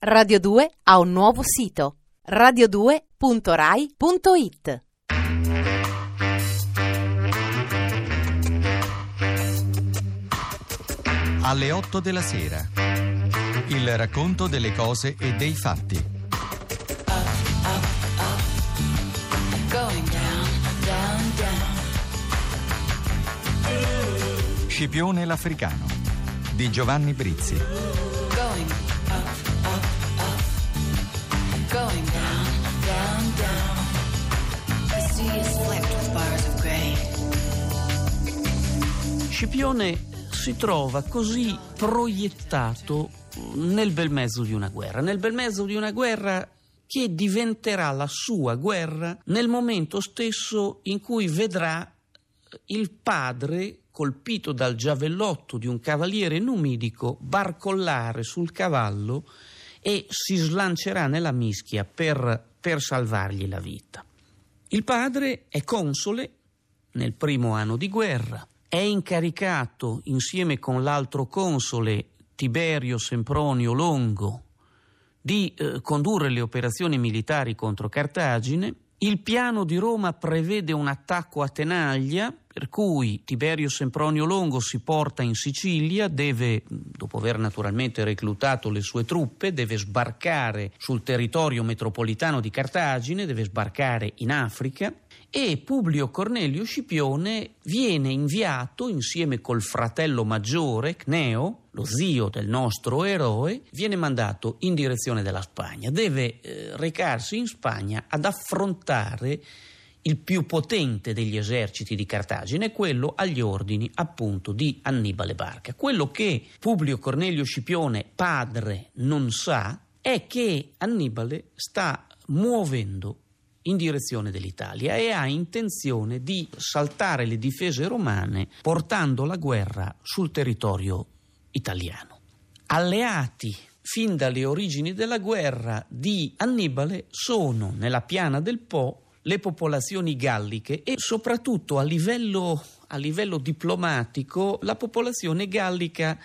Radio 2 ha un nuovo sito radio2.rai.it Alle 8 della sera. Il racconto delle cose e dei fatti. Scipione l'Africano di Giovanni Brizzi. Scipione si trova così proiettato nel bel mezzo di una guerra, nel bel mezzo di una guerra che diventerà la sua guerra nel momento stesso in cui vedrà il padre colpito dal giavellotto di un cavaliere numidico barcollare sul cavallo e si slancerà nella mischia per, per salvargli la vita. Il padre è console nel primo anno di guerra, è incaricato insieme con l'altro console Tiberio Sempronio Longo di eh, condurre le operazioni militari contro Cartagine. Il piano di Roma prevede un attacco a Tenaglia, per cui Tiberio Sempronio Longo si porta in Sicilia, deve, dopo aver naturalmente reclutato le sue truppe, deve sbarcare sul territorio metropolitano di Cartagine, deve sbarcare in Africa e Publio Cornelio Scipione viene inviato insieme col fratello maggiore, Cneo, lo zio del nostro eroe, viene mandato in direzione della Spagna. Deve eh, recarsi in Spagna ad affrontare il più potente degli eserciti di Cartagine, quello agli ordini appunto di Annibale Barca. Quello che Publio Cornelio Scipione, padre, non sa è che Annibale sta muovendo in direzione dell'Italia e ha intenzione di saltare le difese romane portando la guerra sul territorio italiano. Alleati fin dalle origini della guerra di Annibale sono nella piana del Po le popolazioni galliche e soprattutto a livello, a livello diplomatico la popolazione gallica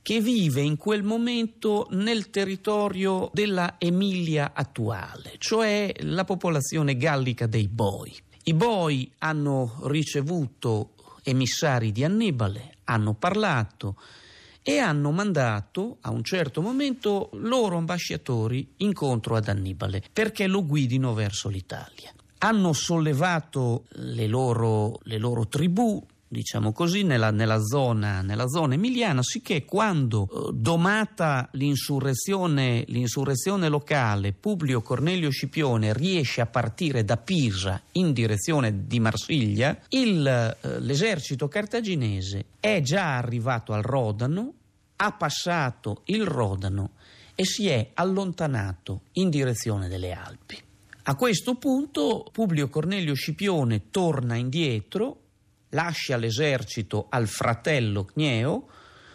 che vive in quel momento nel territorio della Emilia attuale, cioè la popolazione gallica dei Boi. I Boi hanno ricevuto emissari di Annibale, hanno parlato e hanno mandato a un certo momento loro ambasciatori incontro ad Annibale perché lo guidino verso l'Italia. Hanno sollevato le loro, le loro tribù, diciamo così, nella, nella, zona, nella zona emiliana, sicché quando, eh, domata l'insurrezione, l'insurrezione locale, Publio Cornelio Scipione riesce a partire da Pisa in direzione di Marsiglia, il, eh, l'esercito cartaginese è già arrivato al Rodano, ha passato il Rodano e si è allontanato in direzione delle Alpi. A questo punto Publio Cornelio Scipione torna indietro, lascia l'esercito al fratello Cneo,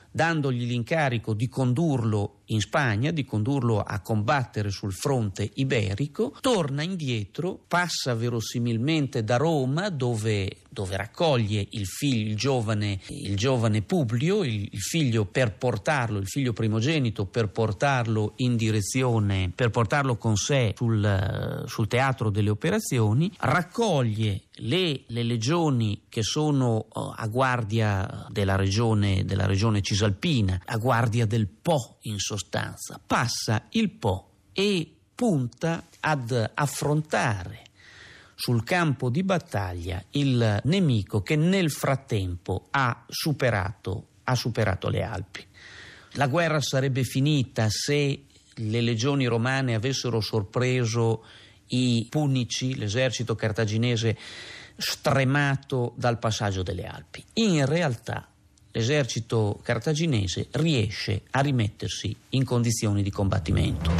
dandogli l'incarico di condurlo in Spagna, di condurlo a combattere sul fronte iberico, torna indietro, passa verosimilmente da Roma dove, dove raccoglie il figlio, il giovane, il giovane Publio, il, il, figlio per portarlo, il figlio primogenito per portarlo in direzione, per portarlo con sé sul, sul teatro delle operazioni, raccoglie le, le, legioni che sono uh, a guardia della regione, della regione cisalpina, a guardia del Po in sostanza, passa il Po e punta ad affrontare sul campo di battaglia il nemico che nel frattempo ha superato, ha superato le Alpi. La guerra sarebbe finita se le legioni romane avessero sorpreso i punici, l'esercito cartaginese stremato dal passaggio delle Alpi. In realtà l'esercito cartaginese riesce a rimettersi in condizioni di combattimento.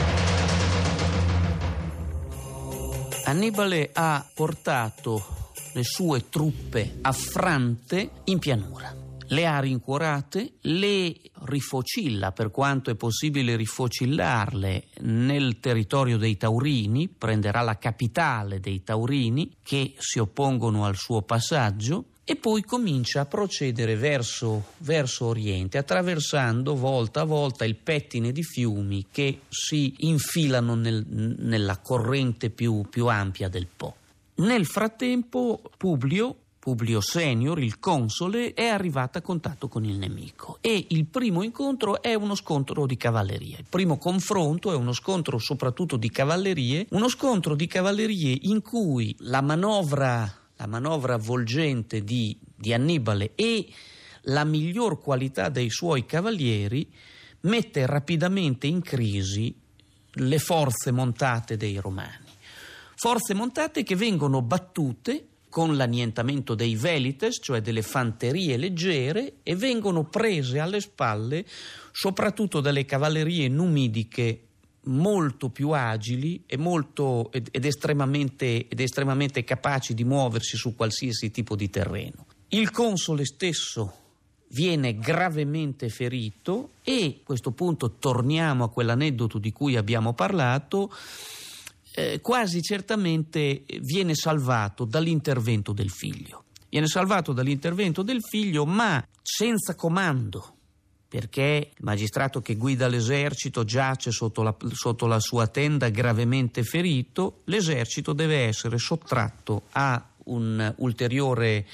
Annibale ha portato le sue truppe affrante in pianura. Le ha rincuorate, le rifocilla per quanto è possibile rifocillarle nel territorio dei Taurini, prenderà la capitale dei Taurini che si oppongono al suo passaggio e poi comincia a procedere verso, verso, oriente, attraversando volta a volta il pettine di fiumi che si infilano nel, nella corrente più, più ampia del Po. Nel frattempo Publio Publio Senior, il console, è arrivato a contatto con il nemico e il primo incontro è uno scontro di cavallerie. Il primo confronto è uno scontro soprattutto di cavallerie, uno scontro di cavallerie in cui la manovra, la manovra volgente di, di Annibale e la miglior qualità dei suoi cavalieri mette rapidamente in crisi le forze montate dei romani. Forze montate che vengono battute con l'annientamento dei velites, cioè delle fanterie leggere, e vengono prese alle spalle soprattutto dalle cavallerie numidiche molto più agili molto, ed, ed, estremamente, ed estremamente capaci di muoversi su qualsiasi tipo di terreno. Il console stesso viene gravemente ferito e a questo punto torniamo a quell'aneddoto di cui abbiamo parlato eh, quasi certamente viene salvato dall'intervento del figlio. Viene salvato dall'intervento del figlio, ma senza comando, perché il magistrato che guida l'esercito giace sotto la, sotto la sua tenda gravemente ferito, l'esercito deve essere sottratto a un ulteriore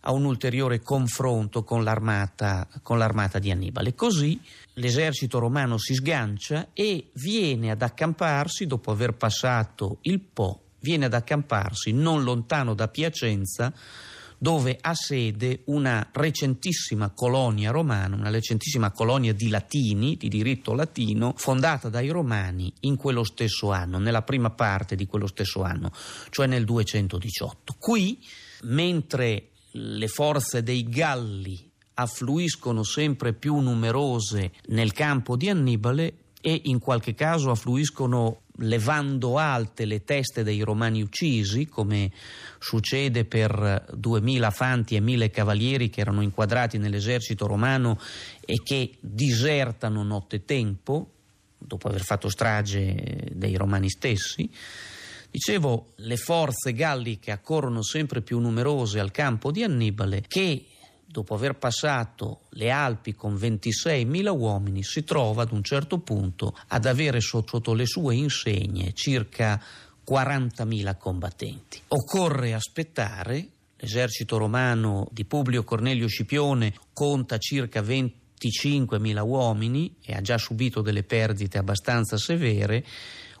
a un ulteriore confronto con l'armata, con l'armata, di Annibale. Così l'esercito romano si sgancia e viene ad accamparsi, dopo aver passato il Po, viene ad accamparsi non lontano da Piacenza, dove ha sede una recentissima colonia romana, una recentissima colonia di latini, di diritto latino, fondata dai romani in quello stesso anno, nella prima parte di quello stesso anno, cioè nel 218. Qui, mentre le forze dei Galli affluiscono sempre più numerose nel campo di Annibale e in qualche caso affluiscono levando alte le teste dei romani uccisi, come succede per duemila fanti e mille cavalieri che erano inquadrati nell'esercito romano e che disertano nottetempo, dopo aver fatto strage dei romani stessi. Dicevo, le forze galliche accorrono sempre più numerose al campo di Annibale che dopo aver passato le Alpi con 26.000 uomini, si trova ad un certo punto ad avere sotto le sue insegne circa 40.000 combattenti. Occorre aspettare, l'esercito romano di Publio Cornelio Scipione conta circa 25.000 uomini e ha già subito delle perdite abbastanza severe,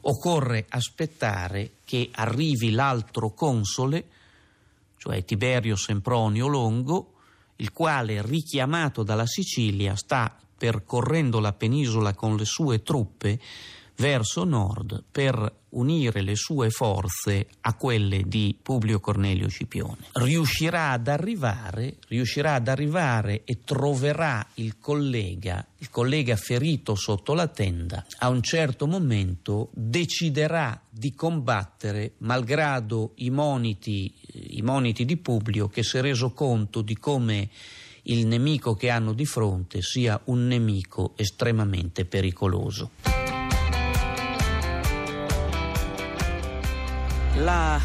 occorre aspettare che arrivi l'altro console, cioè Tiberio Sempronio Longo, il quale, richiamato dalla Sicilia, sta percorrendo la penisola con le sue truppe verso nord per unire le sue forze a quelle di Publio Cornelio Scipione. Riuscirà ad arrivare, riuscirà ad arrivare e troverà il collega, il collega ferito sotto la tenda, a un certo momento deciderà di combattere malgrado i moniti, i moniti di Publio che si è reso conto di come il nemico che hanno di fronte sia un nemico estremamente pericoloso. La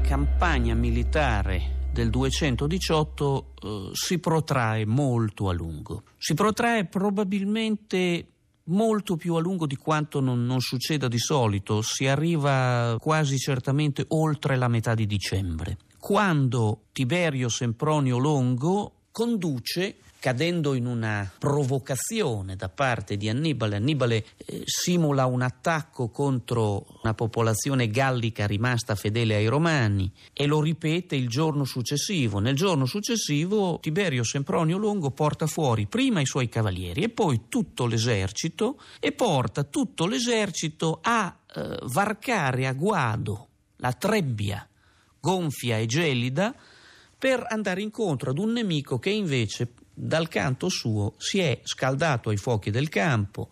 campagna militare del 218 eh, si protrae molto a lungo. Si protrae probabilmente molto più a lungo di quanto non, non, succeda di solito, si arriva quasi certamente oltre la metà di dicembre, quando Tiberio Sempronio Longo conduce cadendo in una provocazione da parte di Annibale. Annibale eh, simula un attacco contro una popolazione gallica rimasta fedele ai romani e lo ripete il giorno successivo. Nel giorno successivo Tiberio Sempronio Longo porta fuori prima i suoi cavalieri e poi tutto l'esercito e porta tutto l'esercito a eh, varcare a guado la trebbia gonfia e gelida per andare incontro ad un nemico che invece dal canto suo si è scaldato ai fuochi del campo,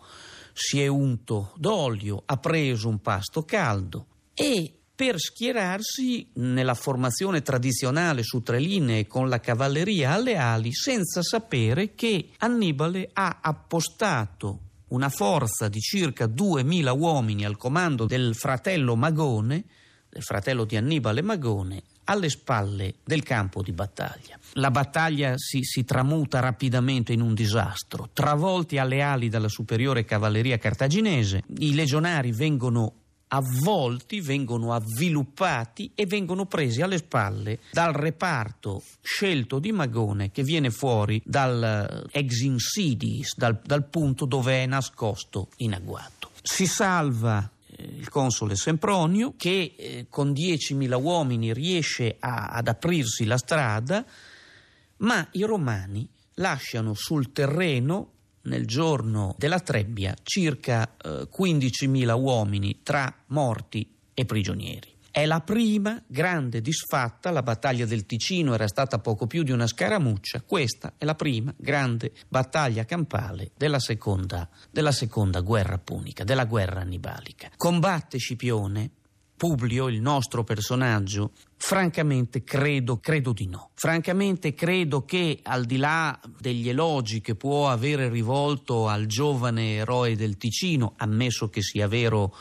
si è unto d'olio, ha preso un pasto caldo e per schierarsi nella formazione tradizionale su tre linee con la cavalleria alle ali senza sapere che Annibale ha appostato una forza di circa 2000 uomini al comando del fratello Magone, del fratello di Annibale Magone, alle spalle del campo di battaglia. La battaglia si, si, tramuta rapidamente in un disastro. Travolti alle ali dalla superiore cavalleria cartaginese, i legionari vengono avvolti, vengono avviluppati e vengono presi alle spalle dal reparto scelto di Magone che viene fuori dal eh, ex insidis, dal, dal punto dove è nascosto in agguato. Si salva il console Sempronio che eh, con 10.000 uomini riesce a, ad aprirsi la strada, ma i romani lasciano sul terreno nel giorno della trebbia circa eh, 15.000 uomini tra morti e prigionieri. È la prima grande disfatta, la battaglia del Ticino era stata poco più di una scaramuccia, questa è la prima grande battaglia campale della seconda, della seconda guerra punica, della guerra annibalica. Combatte Scipione, Publio, il nostro personaggio, francamente credo, credo di no. Francamente credo che al di là degli elogi che può avere rivolto al giovane eroe del Ticino, ammesso che sia vero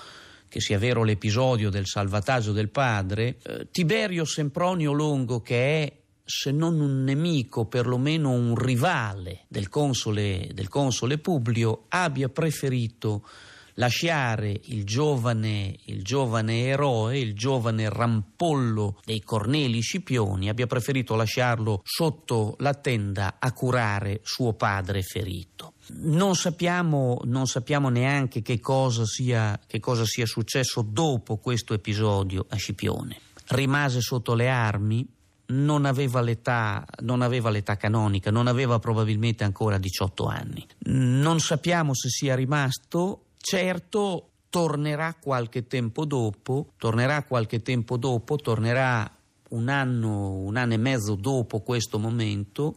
che sia vero l'episodio del salvataggio del padre, eh, Tiberio Sempronio Longo, che è se non un nemico, perlomeno un rivale del console, del console Publio, abbia preferito lasciare il giovane, il giovane eroe, il giovane rampollo dei Corneli Scipioni, abbia preferito lasciarlo sotto la tenda a curare suo padre ferito. Non sappiamo, non sappiamo neanche che cosa, sia, che cosa sia successo dopo questo episodio a Scipione. Rimase sotto le armi, non aveva, l'età, non aveva l'età canonica, non aveva probabilmente ancora 18 anni. Non sappiamo se sia rimasto Certo tornerà qualche tempo dopo, tornerà qualche tempo dopo, tornerà un anno, un anno e mezzo dopo questo momento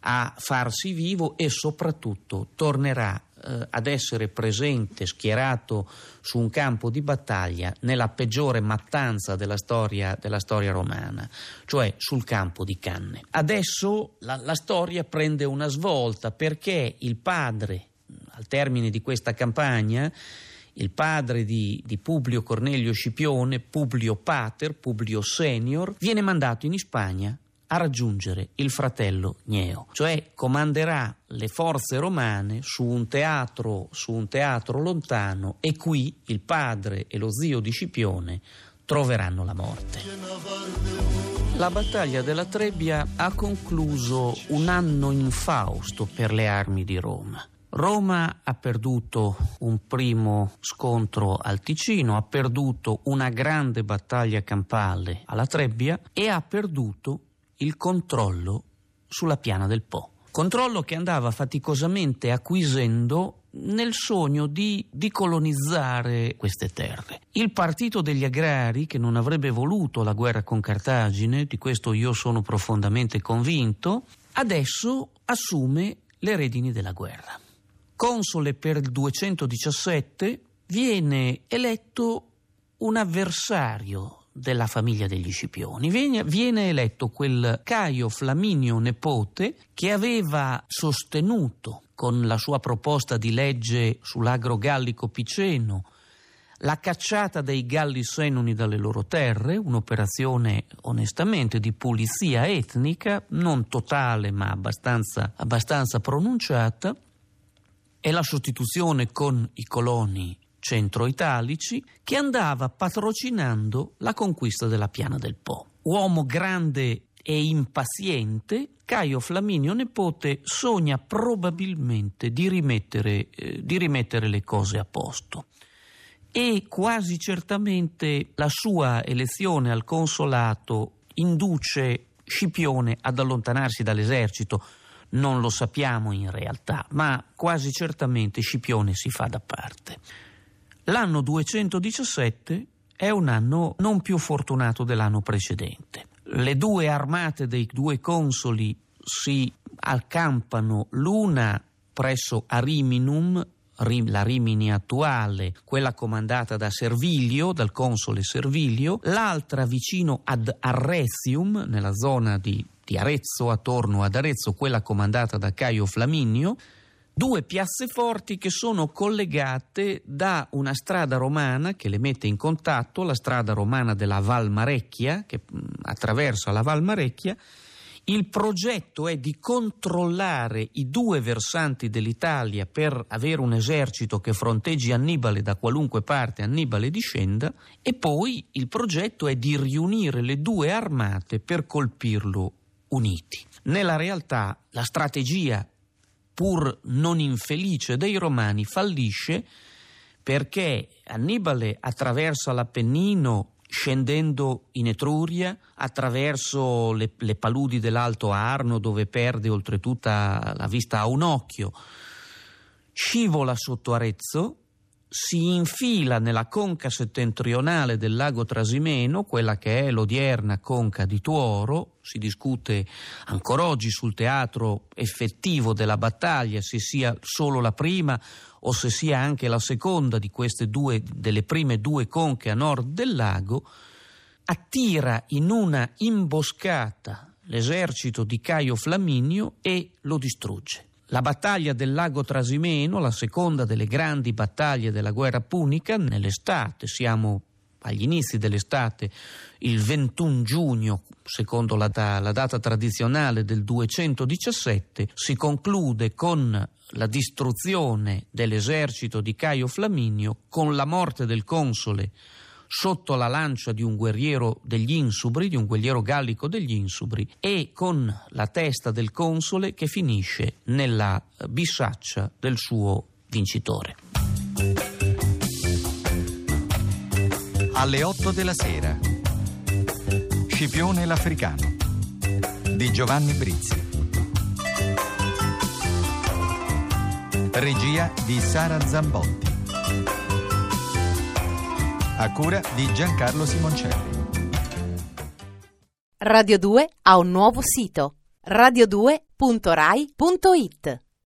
a farsi vivo e soprattutto tornerà eh, ad essere presente, schierato su un campo di battaglia nella peggiore mattanza della storia, della storia romana, cioè sul campo di Canne. Adesso la, la storia prende una svolta perché il padre al termine di questa campagna, il padre di, di, Publio Cornelio Scipione, Publio Pater, Publio Senior, viene mandato in Spagna a raggiungere il fratello Gneo, cioè comanderà le forze romane su un teatro, su un teatro lontano e qui il padre e lo zio di Scipione troveranno la morte. La battaglia della Trebbia ha concluso un anno infausto per le armi di Roma. Roma ha perduto un primo scontro al Ticino, ha perduto una grande battaglia campale alla Trebbia e ha perduto il controllo sulla piana del Po. Controllo che andava faticosamente acquisendo nel sogno di, di, colonizzare queste terre. Il partito degli agrari, che non avrebbe voluto la guerra con Cartagine, di questo io sono profondamente convinto, adesso assume le redini della guerra console per il 217, viene eletto un avversario della famiglia degli Scipioni. Viene, viene, eletto quel Caio Flaminio Nepote che aveva sostenuto con la sua proposta di legge sull'agro gallico piceno la cacciata dei Galli Senoni dalle loro terre, un'operazione onestamente di pulizia etnica, non totale ma abbastanza, abbastanza pronunciata, e la sostituzione con i coloni centro-italici che andava patrocinando la conquista della piana del Po. Uomo grande e impaziente, Caio Flaminio Nepote sogna probabilmente di rimettere, eh, di rimettere le cose a posto e quasi certamente la sua elezione al consolato induce Scipione ad allontanarsi dall'esercito non lo sappiamo in realtà, ma quasi certamente Scipione si fa da parte. L'anno 217 è un anno non più fortunato dell'anno precedente. Le due armate dei due consoli si accampano l'una presso Ariminum, la Rimini attuale, quella comandata da Servilio, dal console Servilio, l'altra vicino ad Arretium, nella zona di di Arezzo attorno ad Arezzo, quella comandata da Caio Flaminio, due piazze forti che sono collegate da una strada romana che le mette in contatto, la strada romana della Val Marecchia, che mh, attraversa la Val Marecchia. Il progetto è di controllare i due versanti dell'Italia per avere un esercito che fronteggi Annibale da qualunque parte Annibale discenda e poi il progetto è di riunire le due armate per colpirlo uniti. Nella realtà la strategia pur non infelice dei romani fallisce perché Annibale attraversa l'Appennino scendendo in Etruria attraverso le, le, paludi dell'Alto Arno dove perde oltretutto la vista a un occhio, scivola sotto Arezzo, si infila nella conca settentrionale del lago Trasimeno, quella che è l'odierna conca di Tuoro, si discute ancora oggi sul teatro effettivo della battaglia, se sia solo la prima o se sia anche la seconda di queste due, delle prime due conche a nord del lago, attira in una imboscata l'esercito di Caio Flaminio e lo distrugge. La battaglia del lago Trasimeno, la seconda delle grandi battaglie della guerra punica, nell'estate, siamo agli inizi dell'estate, il 21 giugno, secondo la, la, data tradizionale del 217, si conclude con la distruzione dell'esercito di Caio Flaminio, con la morte del console sotto la lancia di un guerriero degli Insubri, di un guerriero gallico degli Insubri, e con la testa del console che finisce nella bisaccia del suo vincitore. Alle 8 della sera. Scipione l'Africano di Giovanni Brizzi. Regia di Sara Zambotti a cura di Giancarlo Simoncelli. Radio 2 ha un nuovo sito radio2.rai.it